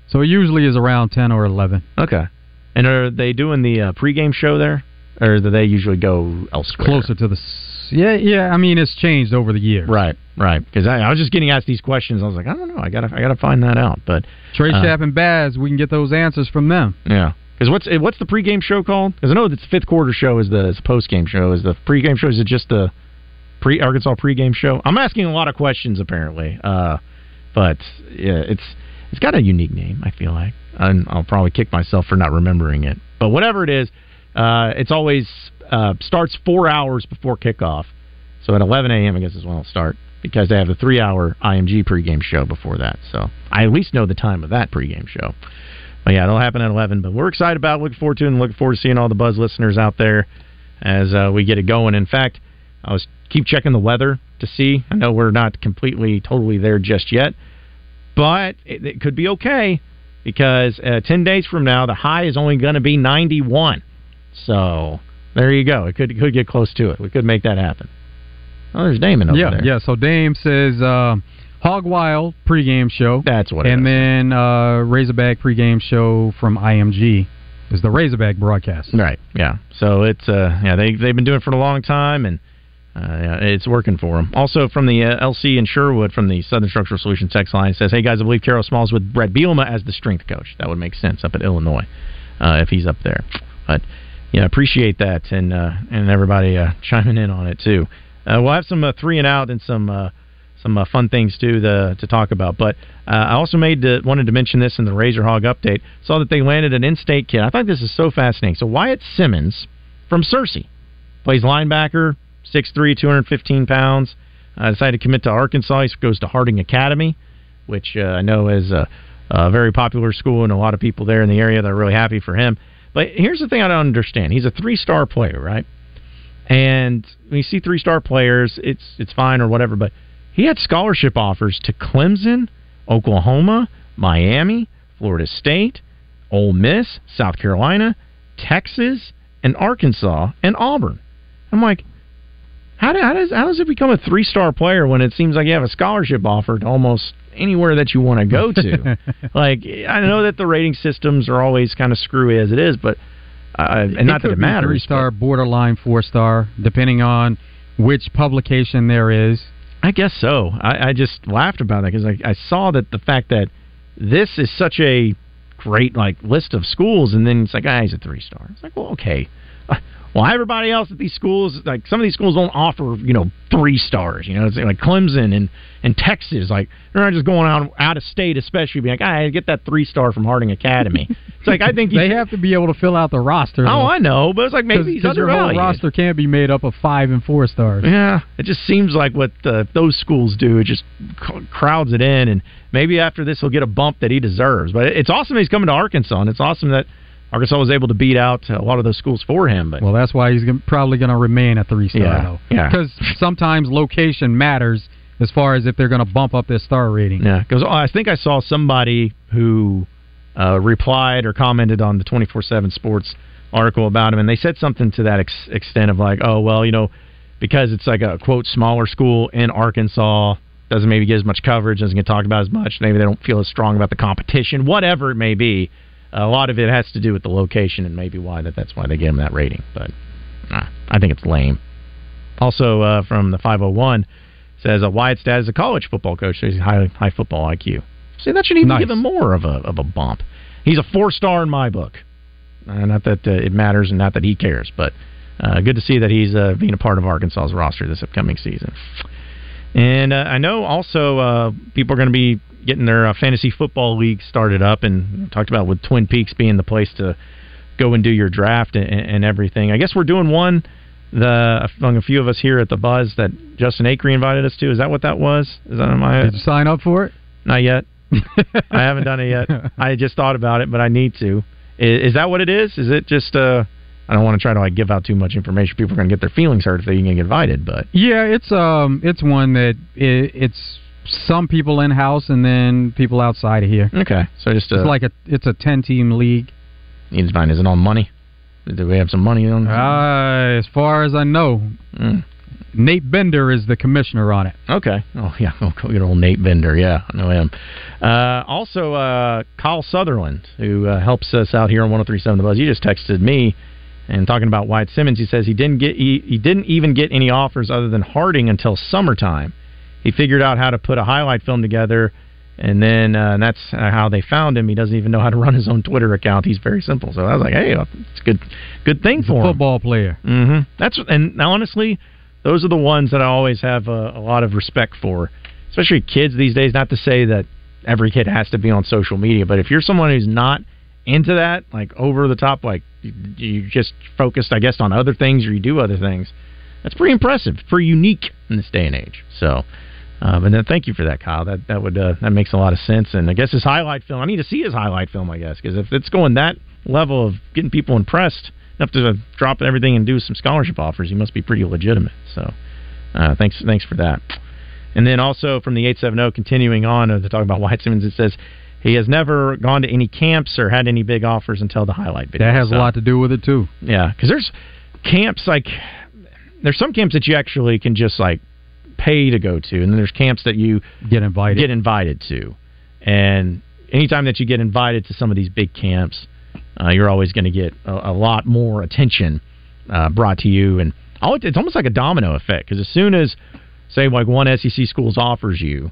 so it usually is around ten or eleven. Okay. And are they doing the uh, pregame show there, or do they usually go elsewhere? Closer to the. Yeah, yeah. I mean, it's changed over the years. Right, right. Because I, I was just getting asked these questions. I was like, I don't know. I gotta, I gotta find that out. But Trey uh, and Baz, we can get those answers from them. Yeah. Because what's eh, what's the pregame show called? Because I know that the fifth quarter show is the, the postgame show. Is the pregame show? Is it just the pre Arkansas pregame show? I'm asking a lot of questions apparently. Uh, but yeah, it's it's got a unique name. I feel like, and I'll probably kick myself for not remembering it. But whatever it is, uh, it's always uh, starts four hours before kickoff. So at 11 a.m. I guess is when it'll start because they have the three-hour IMG pregame show before that. So I at least know the time of that pregame show. But yeah, it'll happen at 11. But we're excited about, it, looking forward to, it, and looking forward to seeing all the Buzz listeners out there as uh, we get it going. In fact, I was keep checking the weather to see. I know we're not completely, totally there just yet, but it, it could be okay because uh, 10 days from now, the high is only going to be 91. So there you go. It could it could get close to it. We could make that happen. Oh, there's Damon over yeah, there. yeah. So Dame says uh, Hog Wild pregame show. That's what. It is. And then uh, Razorback pregame show from IMG is the Razorback broadcast. Right. Yeah. So it's uh yeah they they've been doing it for a long time and uh, yeah, it's working for them. Also from the uh, LC in Sherwood from the Southern Structural Solutions text line says, "Hey guys, I believe Kiero Smalls with Bret Bielema as the strength coach. That would make sense up at Illinois uh, if he's up there." But yeah, appreciate that and uh, and everybody uh, chiming in on it too. Uh, we'll have some uh, three and out and some uh, some uh, fun things too to, to talk about. But uh, I also made the, wanted to mention this in the Razor Hog update. Saw that they landed an in-state kid. I thought this is so fascinating. So Wyatt Simmons from Searcy plays linebacker, 6'3", 215 pounds. Decided to commit to Arkansas. He goes to Harding Academy, which I know is a, a very popular school and a lot of people there in the area that are really happy for him. But here's the thing I don't understand. He's a three-star player, right? And when you see three-star players, it's it's fine or whatever. But he had scholarship offers to Clemson, Oklahoma, Miami, Florida State, Ole Miss, South Carolina, Texas, and Arkansas, and Auburn. I'm like, how, do, how does how does it become a three star player when it seems like you have a scholarship offer to almost anywhere that you want to go to? like, I know that the rating systems are always kind of screwy as it is, but uh, and not that it matters. Three star, borderline four star, depending on which publication there is. I guess so. I, I just laughed about that because I, I saw that the fact that this is such a great like list of schools, and then it's like, ah, he's a three star. It's like, well, okay. Well, everybody else at these schools, like some of these schools, don't offer you know three stars. You know, it's like Clemson and and Texas, like they're not just going out out of state, especially being like, I get that three star from Harding Academy. It's like I think you they have to be able to fill out the roster. Oh, I know, but it's like maybe he's because your whole roster can't be made up of five and four stars. Yeah, it just seems like what uh, those schools do. It just crowds it in, and maybe after this he'll get a bump that he deserves. But it's awesome he's coming to Arkansas, and it's awesome that Arkansas was able to beat out a lot of those schools for him. But Well, that's why he's gon- probably going to remain at three star Yeah, though. yeah. Because sometimes location matters as far as if they're going to bump up their star rating. yeah, because I think I saw somebody who uh, replied or commented on the 24 7 Sports article about him, and they said something to that ex- extent of like, oh, well, you know, because it's like a quote smaller school in Arkansas, doesn't maybe get as much coverage, doesn't get talked about as much. Maybe they don't feel as strong about the competition, whatever it may be. A lot of it has to do with the location and maybe why that that's why they gave him that rating. But nah, I think it's lame. Also uh, from the 501 says uh, Wyatt's dad is a college football coach, so he's high high football IQ. See, that should even Nice. give him more of a of a bump. He's a four star in my book. Uh, not that uh, it matters and not that he cares, but uh, good to see that he's uh, being a part of Arkansas's roster this upcoming season. And uh, I know also uh, people are going to be getting their uh, fantasy football league started up, and talked about with Twin Peaks being the place to go and do your draft and, and everything. I guess we're doing one the among a few of us here at the Buzz that Justin Acree invited us to. Is that what that was? Is that my? Did you sign up for it? Not yet. I haven't done it yet. I just thought about it, but I need to. Is, is that what it is? Is it just? uh I don't want to try to like give out too much information. People are going to get their feelings hurt if they get invited. But Yeah, it's um, it's one that i it's some people in house and then people outside of here. okay, so just uh, It's like a it's a ten team league. need to. Is it all money? Do we have some money on? Uh, as far as I know, Mm. Nate Bender is the commissioner on it. Okay. Oh yeah, oh, good old Nate Bender. Yeah, I know him. Uh, also, uh, Kyle Sutherland, who uh, helps us out here on 103.7 The Buzz. He just texted me and talking about Wyatt Simmons. He says he didn't get he, he didn't even get any offers other than Harding until summertime. He figured out how to put a highlight film together, and then uh, and that's how they found him. He doesn't even know how to run his own Twitter account. He's very simple. So I was like, hey, it's a good good thing He's a for him. football player. hmm That's and honestly, those are the ones that I always have a, a lot of respect for, especially kids these days. Not to say that every kid has to be on social media, but if you're someone who's not into that, like over the top, like you, you just focused, I guess, on other things or you do other things, that's pretty impressive, pretty unique in this day and age. So. Um, and then thank you for that, Kyle. That that would uh, that makes a lot of sense. And I guess his highlight film. I need to see his highlight film. I guess because if it's going that level of getting people impressed enough to uh, drop everything and do some scholarship offers, he must be pretty legitimate. So uh, thanks thanks for that. And then also from the eight seven zero, continuing on uh, to talk about Wyatt Simmons, it says he has never gone to any camps or had any big offers until the highlight video. That has So- a lot to do with it too. yeah, because there's camps like there's some camps that you actually can just like pay to go to, and then there's camps that you get invited get invited to, and anytime that you get invited to some of these big camps, uh, you're always going to get a, a lot more attention uh, brought to you, and it's almost like a domino effect because as soon as say like one SEC schools offers you,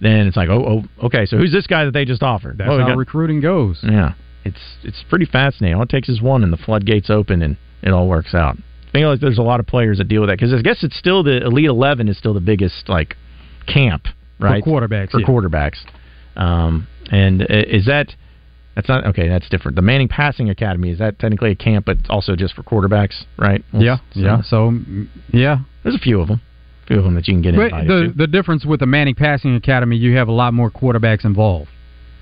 then it's like oh oh okay, so who's this guy that they just offered? That's Oh, how got- recruiting goes. yeah, it's it's pretty fascinating. All it takes is one, and the floodgates open, and it all works out. I feel like there's a lot of players that deal with that because I guess it's still the Elite Eleven is still the biggest like camp, right? quarterbacks, For yeah. quarterbacks, um, and is that that's not okay? That's different. The Manning Passing Academy is that technically a camp, but also just for quarterbacks, right? Yeah, yeah. So mm, yeah, there's a few of them, a few of them that you can get But invited the to. the difference with the Manning Passing Academy, you have a lot more quarterbacks involved.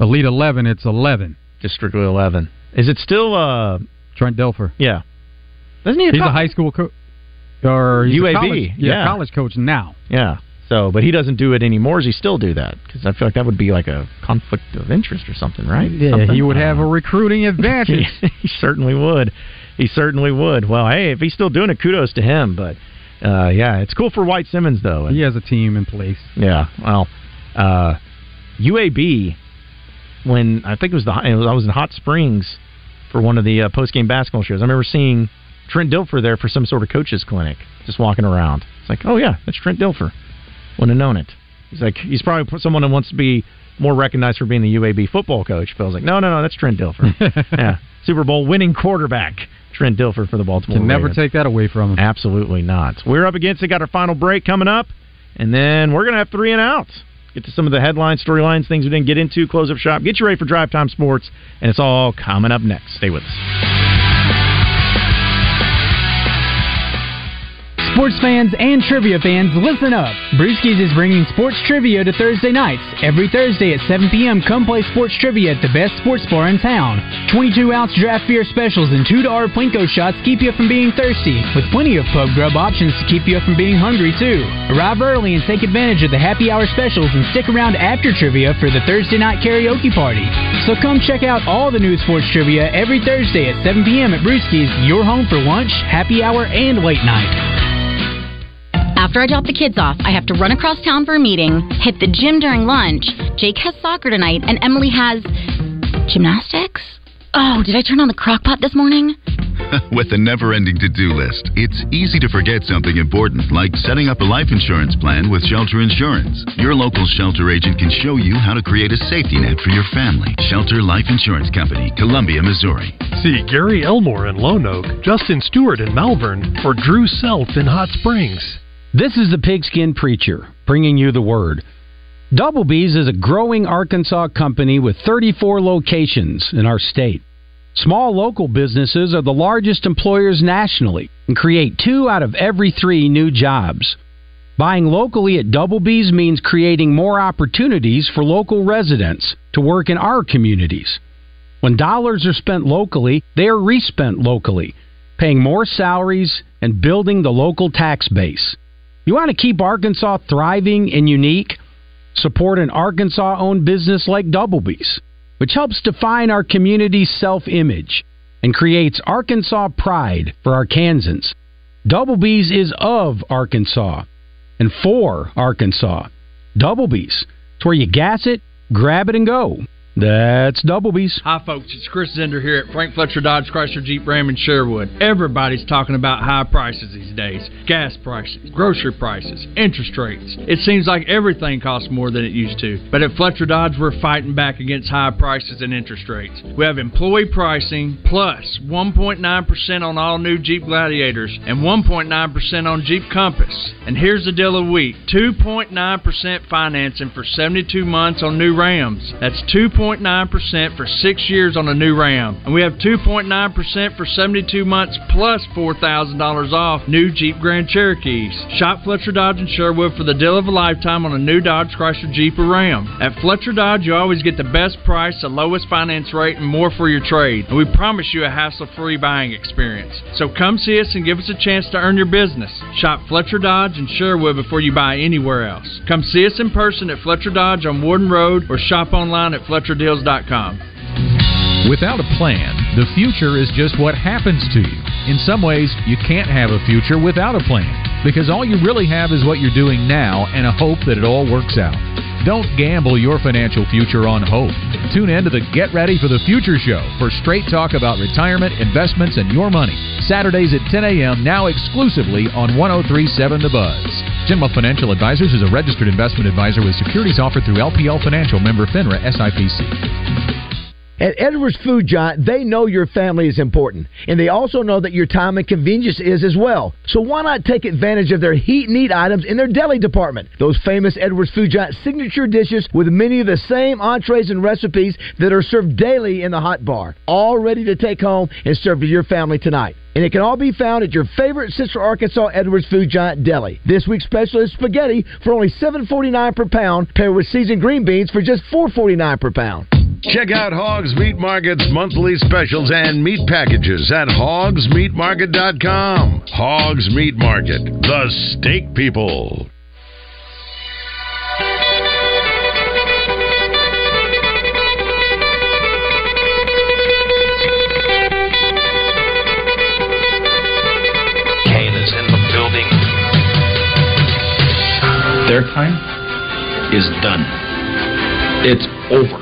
Elite Eleven, it's eleven. Just strictly eleven. Is it still uh, Trent Dilfer? Yeah, doesn't he? He's a high school coach, or a UAB, college, yeah, yeah. college coach now. Yeah. So, but he doesn't do it anymore. Does he still do that? Because I feel like that would be like a conflict of interest or something, right? Yeah, Something? he would have don't a recruiting advantage. he, he certainly would. He certainly would. Well, hey, if he's still doing it, kudos to him. But uh, yeah, it's cool for Wyatt Simmons though. And, he has a team in place. yeah. Well, uh, UAB when I think it was the I was in Hot Springs for one of the uh, post game basketball shows. I remember seeing Trent Dilfer there for some sort of coaches clinic, just walking around. It's like, oh yeah, that's Trent Dilfer. Wouldn't have known it. He's like, he's probably someone that wants to be more recognized for being the UAB football coach. But I was like, no, no, no, that's Trent Dilfer. yeah, Super Bowl winning quarterback Trent Dilfer for the Baltimore. Can never Ravens. take that away from him. Absolutely not. We're up against it. Got our final break coming up, and then we're gonna have three and outs. Get to some of the headlines, storylines, things we didn't get into. Close up shop. Get you ready for Drive Time Sports, and it's all coming up next. Stay with us. Sports fans and trivia fans, listen up. Brewskis is bringing sports trivia to Thursday nights. Every Thursday at 7 p.m., come play sports trivia at the best sports bar in town. 22 ounce draft beer specials and $2 Plinko shots keep you from being thirsty, with plenty of pub grub options to keep you from being hungry, too. Arrive early and take advantage of the happy hour specials and stick around after trivia for the Thursday night karaoke party. So come check out all the new sports trivia every Thursday at 7 p.m. at Brewskis, your home for lunch, happy hour, and late night. After I drop the kids off, I have to run across town for a meeting, hit the gym during lunch. Jake has soccer tonight, and Emily has gymnastics. Oh, did I turn on the crock pot this morning? With a never ending to do list, it's easy to forget something important, like setting up a life insurance plan with Shelter Insurance. Your local shelter agent can show you how to create a safety net for your family. Shelter Life Insurance Company, Columbia, Missouri. See Gary Elmore in Lone Oak, Justin Stewart in Malvern, or Drew Self in Hot Springs. This is the Pigskin Preacher, bringing you the word. Double B's is a growing Arkansas company with 34 locations in our state. Small local businesses are the largest employers nationally and create two out of every three new jobs. Buying locally at Double B's means creating more opportunities for local residents to work in our communities. When dollars are spent locally, they are respent locally, paying more salaries and building the local tax base. You want to keep Arkansas thriving and unique? Support an Arkansas owned business like Double B's, which helps define our community's self image and creates Arkansas pride for Arkansans. Double B's is of Arkansas and for Arkansas. Double B's. It's where you gas it, grab it, and go. That's Double B's. Hi, folks. It's Chris Zender here at Frank Fletcher Dodge Chrysler Jeep Ram in Sherwood. Everybody's talking about high prices these days gas prices, grocery prices, interest rates. It seems like everything costs more than it used to. But at Fletcher Dodge, we're fighting back against high prices and interest rates. We have employee pricing plus 1.9% on all new Jeep Gladiators and 1.9% on Jeep Compass. And here's the deal of the week 2.9% financing for 72 months on new Rams. That's 2.9% for six years on a new Ram. And we have 2.9% for 72 months plus $4,000 off new Jeep Grand Cherokees. Shop Fletcher Dodge in Sherwood for the deal of a lifetime on a new Dodge Chrysler Jeep or Ram. At Fletcher Dodge, you always get the best price, the lowest finance rate, and more for your trade. And we promise you a hassle free buying experience. So come see us and give us a chance to earn your business. Shop Fletcher Dodge in Sherwood before you buy anywhere else. Come see us in person at Fletcher Dodge on Warden Road or shop online at FletcherDeals.com. Without a plan, the future is just what happens to you. In some ways, you can't have a future without a plan because all you really have is what you're doing now and a hope that it all works out. Don't gamble your financial future on hope. Tune in to the Get Ready for the Future show for straight talk about retirement, investments, and your money. Saturdays at 10 a.m., now exclusively on 1037 The Buzz. Genma Financial Advisors is a registered investment advisor with securities offered through LPL Financial member FINRA SIPC. At Edwards Food Giant, they know your family is important, and they also know that your time and convenience is as well. So why not take advantage of their heat and eat items in their deli department? Those famous Edwards Food Giant signature dishes with many of the same entrees and recipes that are served daily in the hot bar, all ready to take home and serve to your family tonight. And it can all be found at your favorite Central Arkansas Edwards Food Giant deli. This week's special is spaghetti for only $7.49 per pound, paired with seasoned green beans for just $4.49 per pound. Check out Hogs Meat Market's monthly specials and meat packages at hogsmeatmarket.com. Hogs Meat Market, the steak people. Kane is in the building. Their time is done. It's over.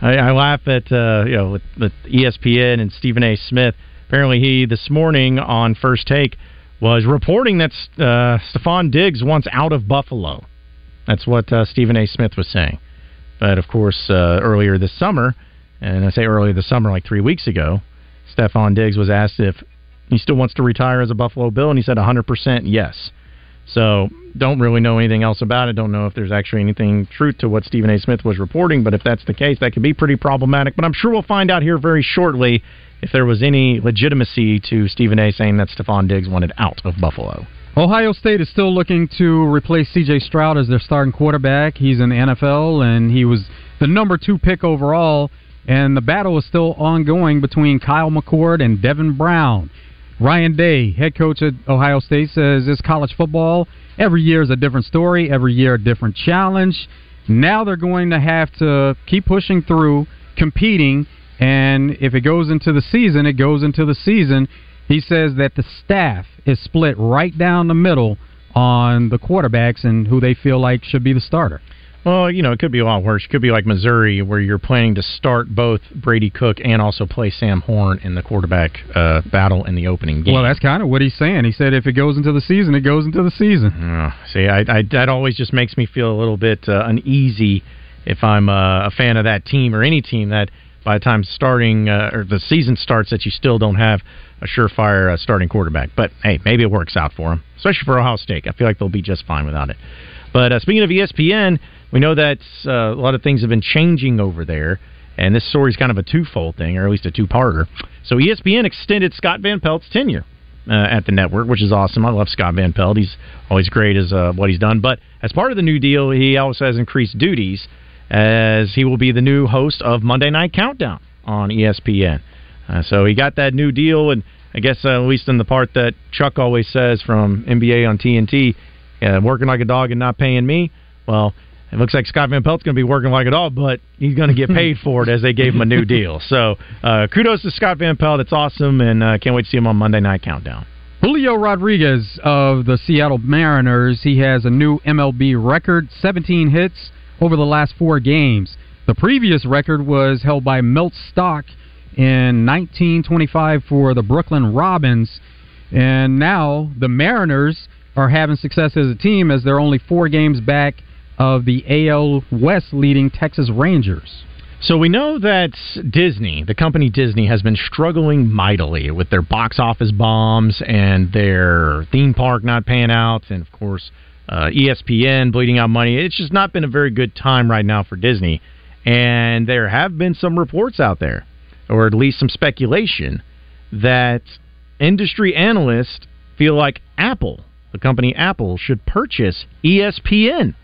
I, I laugh at uh, you know with, with ESPN and Stephen A. Smith. Apparently, he this morning on First Take was reporting that uh, Stefon Diggs wants out of Buffalo. That's what uh, Stephen A. Smith was saying. But of course, uh, earlier this summer, and I say earlier this summer, like three weeks ago, Stefon Diggs was asked if he still wants to retire as a Buffalo Bill, and he said 100% yes. So don't really know anything else about it. Don't know if there's actually anything truth to what Stephen A. Smith was reporting, but if that's the case, that could be pretty problematic. But I'm sure we'll find out here very shortly if there was any legitimacy to Stephen A. saying that Stefon Diggs wanted out of Buffalo. Ohio State is still looking to replace C.J. Stroud as their starting quarterback. He's in the NFL, and he was the number two pick overall. And the battle is still ongoing between Kyle McCord and Devin Brown. Ryan Day, head coach at Ohio State, says this college football every year is a different story, every year a different challenge. Now they're going to have to keep pushing through, competing, and if it goes into the season, it goes into the season. He says that the staff is split right down the middle on the quarterbacks and who they feel like should be the starter. Well, you know, it could be a lot worse. It could be like Missouri, where you're planning to start both Brady Cook and also play Sam Horn in the quarterback uh, battle in the opening game. Well, that's kind of what he's saying. He said if it goes into the season, it goes into the season. Uh, see, I, I, that always just makes me feel a little bit uh, uneasy if I'm uh, a fan of that team or any team that by the time starting uh, or the season starts that you still don't have a surefire uh, starting quarterback. But hey, maybe it works out for them, especially for Ohio State. I feel like they'll be just fine without it. But uh, speaking of ESPN, we know that uh, a lot of things have been changing over there, and this story is kind of a twofold thing, or at least a two-parter. So ESPN extended Scott Van Pelt's tenure uh, at the network, which is awesome. I love Scott Van Pelt; he's always great as uh, what he's done. But as part of the new deal, he also has increased duties as he will be the new host of Monday Night Countdown on ESPN. Uh, so he got that new deal, and I guess uh, at least in the part that Chuck always says from NBA on TNT, uh, working like a dog and not paying me. Well, it looks like Scott Van Pelt's going to be working like it all, but he's going to get paid for it as they gave him a new deal. So uh, kudos to Scott Van Pelt. It's awesome, and uh, can't wait to see him on Monday Night Countdown. Julio Rodriguez of the Seattle Mariners, he has a new MLB record 17 hits over the last four games. The previous record was held by Milt Stock in 1925 for the Brooklyn Robins. And now the Mariners are having success as a team as they're only four games back of the AL West leading Texas Rangers. So we know that Disney, the company Disney, has been struggling mightily with their box office bombs and their theme park not paying out, and of course uh, ESPN bleeding out money. It's just not been a very good time right now for Disney. And there have been some reports out there, or at least some speculation, that industry analysts feel like Apple, the company Apple, should purchase ESPN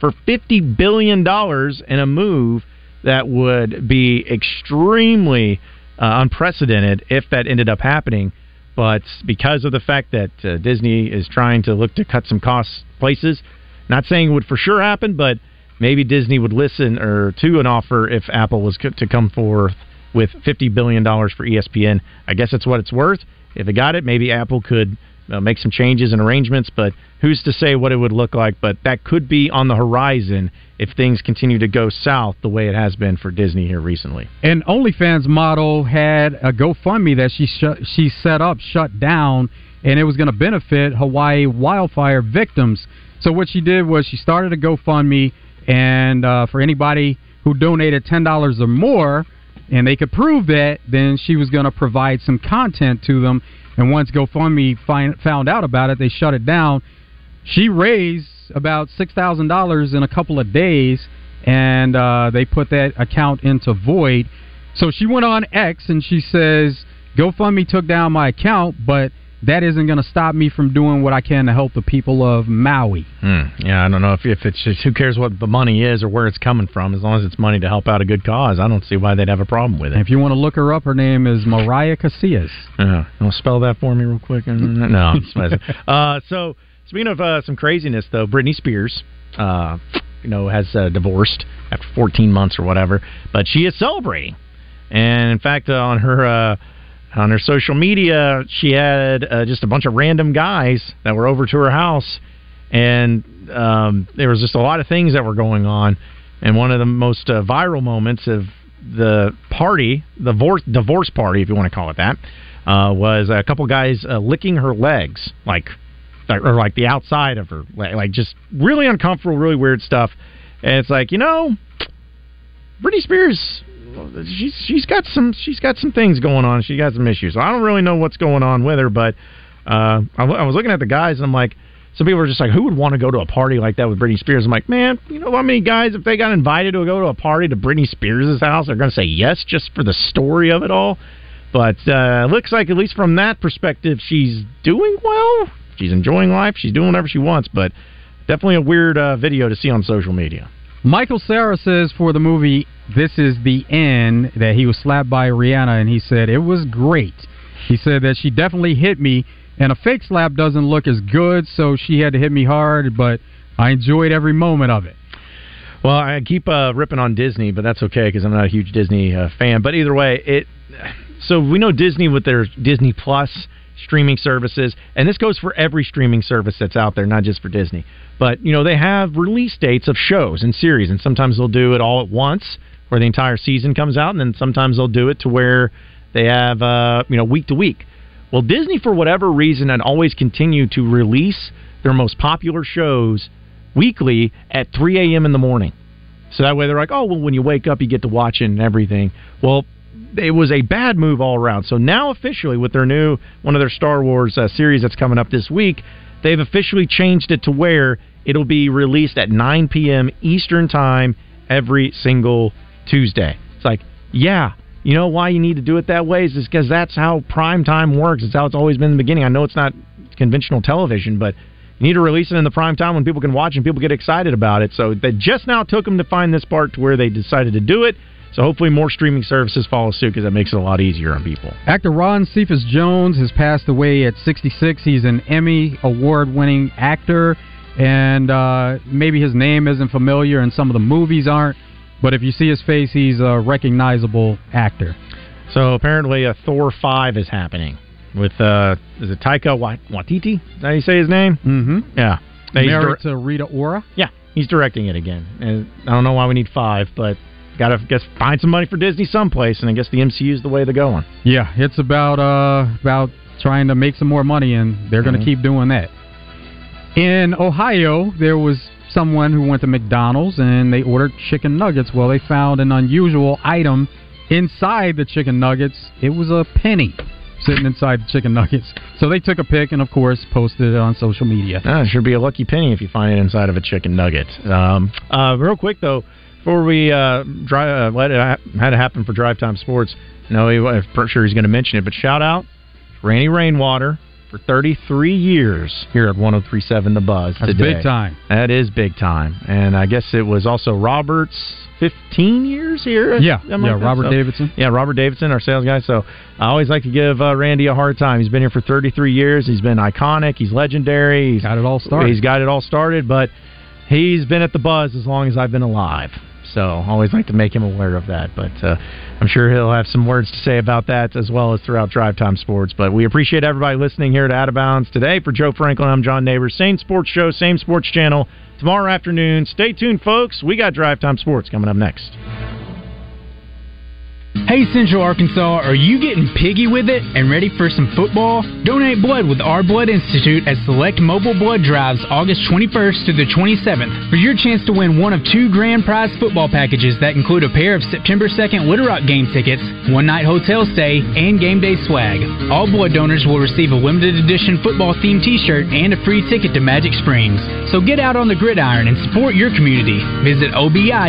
for $50 billion in a move that would be extremely uh, unprecedented if that ended up happening. But because of the fact that uh, Disney is trying to look to cut some costs places, not saying it would for sure happen, but maybe Disney would listen or to an offer if Apple was to come forth with $50 billion for ESPN. I guess that's what it's worth. If it got it, maybe Apple could uh, make some changes and arrangements, but who's to say what it would look like? But that could be on the horizon if things continue to go south the way it has been for Disney here recently. And OnlyFans model had a GoFundMe that she sh- she set up shut down, and it was going to benefit Hawaii wildfire victims. So what she did was she started a GoFundMe, and uh, for anybody who donated ten dollars or more, and they could prove that, then she was going to provide some content to them. And once GoFundMe find, found out about it, they shut it down. She raised about six thousand dollars in a couple of days, and uh, they put that account into void. So she went on X and she says, GoFundMe took down my account, but that isn't going to stop me from doing what I can to help the people of Maui. Hmm. Yeah, I don't know if if it's just who cares what the money is or where it's coming from, as long as it's money to help out a good cause. I don't see why they'd have a problem with it. If you want to look her up, her name is Mariah Casillas. Yeah, want to spell that for me real quick? no. Uh, so speaking of uh, some craziness, though, Britney Spears, uh, you know, has uh, divorced after 14 months or whatever, but she is celebrating, and in fact, uh, on her. On her social media, she had uh, just a bunch of random guys that were over to her house, and um, there was just a lot of things that were going on. And one of the most uh, viral moments of the party, the divorce, divorce party, if you want to call it that, uh, was a couple guys uh, licking her legs, like or like the outside of her, like just really uncomfortable, really weird stuff. And it's like you know, Britney Spears, she's she's got some she's got some things going on. She got some issues. I don't really know what's going on with her, but uh, was looking at the guys and I'm like. Some people are just like, who would want to go to a party like that with Britney Spears? I'm like, man, you know how many guys, if they got invited to go to a party to Britney Spears' house, they're going to say yes just for the story of it all. But uh, looks like, at least from that perspective, she's doing well. She's enjoying life. She's doing whatever she wants. But definitely a weird uh, video to see on social media. Michael Cera says for the movie This Is the End that he was slapped by Rihanna and he said it was great. He said that she definitely hit me and a fake slap doesn't look as good, so she had to hit me hard, but I enjoyed every moment of it. Well, I keep uh, ripping on Disney, but that's okay because I'm not a huge Disney uh, fan. But either way, it. So we know Disney with their Disney Plus streaming services, and this goes for every streaming service that's out there, not just for Disney. But you know they have release dates of shows and series, and sometimes they'll do it all at once, where the entire season comes out, and then sometimes they'll do it to where they have uh, you know week to week. Well, Disney, for whatever reason, had always continued to release their most popular shows weekly at 3 a.m. in the morning. So that way they're like, oh, well, when you wake up, you get to watch it and everything. Well, it was a bad move all around. So now officially, with their new one of their Star Wars uh, series that's coming up this week, they've officially changed it to where it'll be released at 9 p.m. Eastern time every single Tuesday. It's like, yeah, you know why you need to do it that way is because that's how prime time works. It's how it's always been in the beginning. I know it's not conventional television, but you need to release it in the prime time when people can watch and people get excited about it. So they just now took them to find this part to where they decided to do it. So hopefully more streaming services follow suit because that makes it a lot easier on people. Actor Ron Cephas Jones has passed away at 66. He's an Emmy award winning actor, and uh, maybe his name isn't familiar and some of the movies aren't, but if you see his face, he's a recognizable actor. So apparently a Thor 5 is happening with, uh, is it Taika Waititi? Is that how you say his name? Mm-hmm. Yeah. Married to Rita Ora? Yeah, he's directing it again. And I don't know why we need five, but got to guess find some money for Disney someplace, and I guess the MCU is the way they're going. Yeah, it's about uh about trying to make some more money, and they're going to keep doing that. In Ohio, there was someone who went to McDonald's and they ordered chicken nuggets. Well, they found an unusual item inside the chicken nuggets. It was a penny sitting inside the chicken nuggets. So they took a pic and, of course, posted it on social media. Ah, it should be a lucky penny if you find it inside of a chicken nugget. Um, uh, real quick though, before we uh, drive, uh, let it ha- had it happen for Drive Time Sports. No, he, I'm pretty sure he's going to mention it, but shout out Randy Rainwater for 33 years here at 103.7 The Buzz That's today. big time. That is big time, and I guess it was also Robert's 15 years here. Yeah, yeah, like. Robert So- Davidson. yeah, Robert Davidson, our sales guy. So I always like to give uh, Randy a hard time. He's been here for 33 years. He's been iconic. He's legendary. He's got it all started. He's got it all started, but he's been at the buzz as long as I've been alive. So always like to make him aware of that. But uh, I'm sure he'll have some words to say about that as well as throughout Drive Time Sports. But we appreciate everybody listening here to Out of Bounds today. For Joe Franklin, I'm John Neighbors. Same sports show, same sports channel. Tomorrow afternoon. Stay tuned, folks. We got Drive Time Sports coming up next. Hey Central Arkansas, are you getting piggy with it and ready for some football? Donate blood with Our Blood Institute at select mobile blood drives August 21st to the 27th for your chance to win one of two grand prize football packages that include a pair of September 2nd Little Rock game tickets, one night hotel stay, and game day swag. All blood donors will receive a limited edition football themed t-shirt and a free ticket to Magic Springs. So get out on the gridiron and support your community. Visit OBI.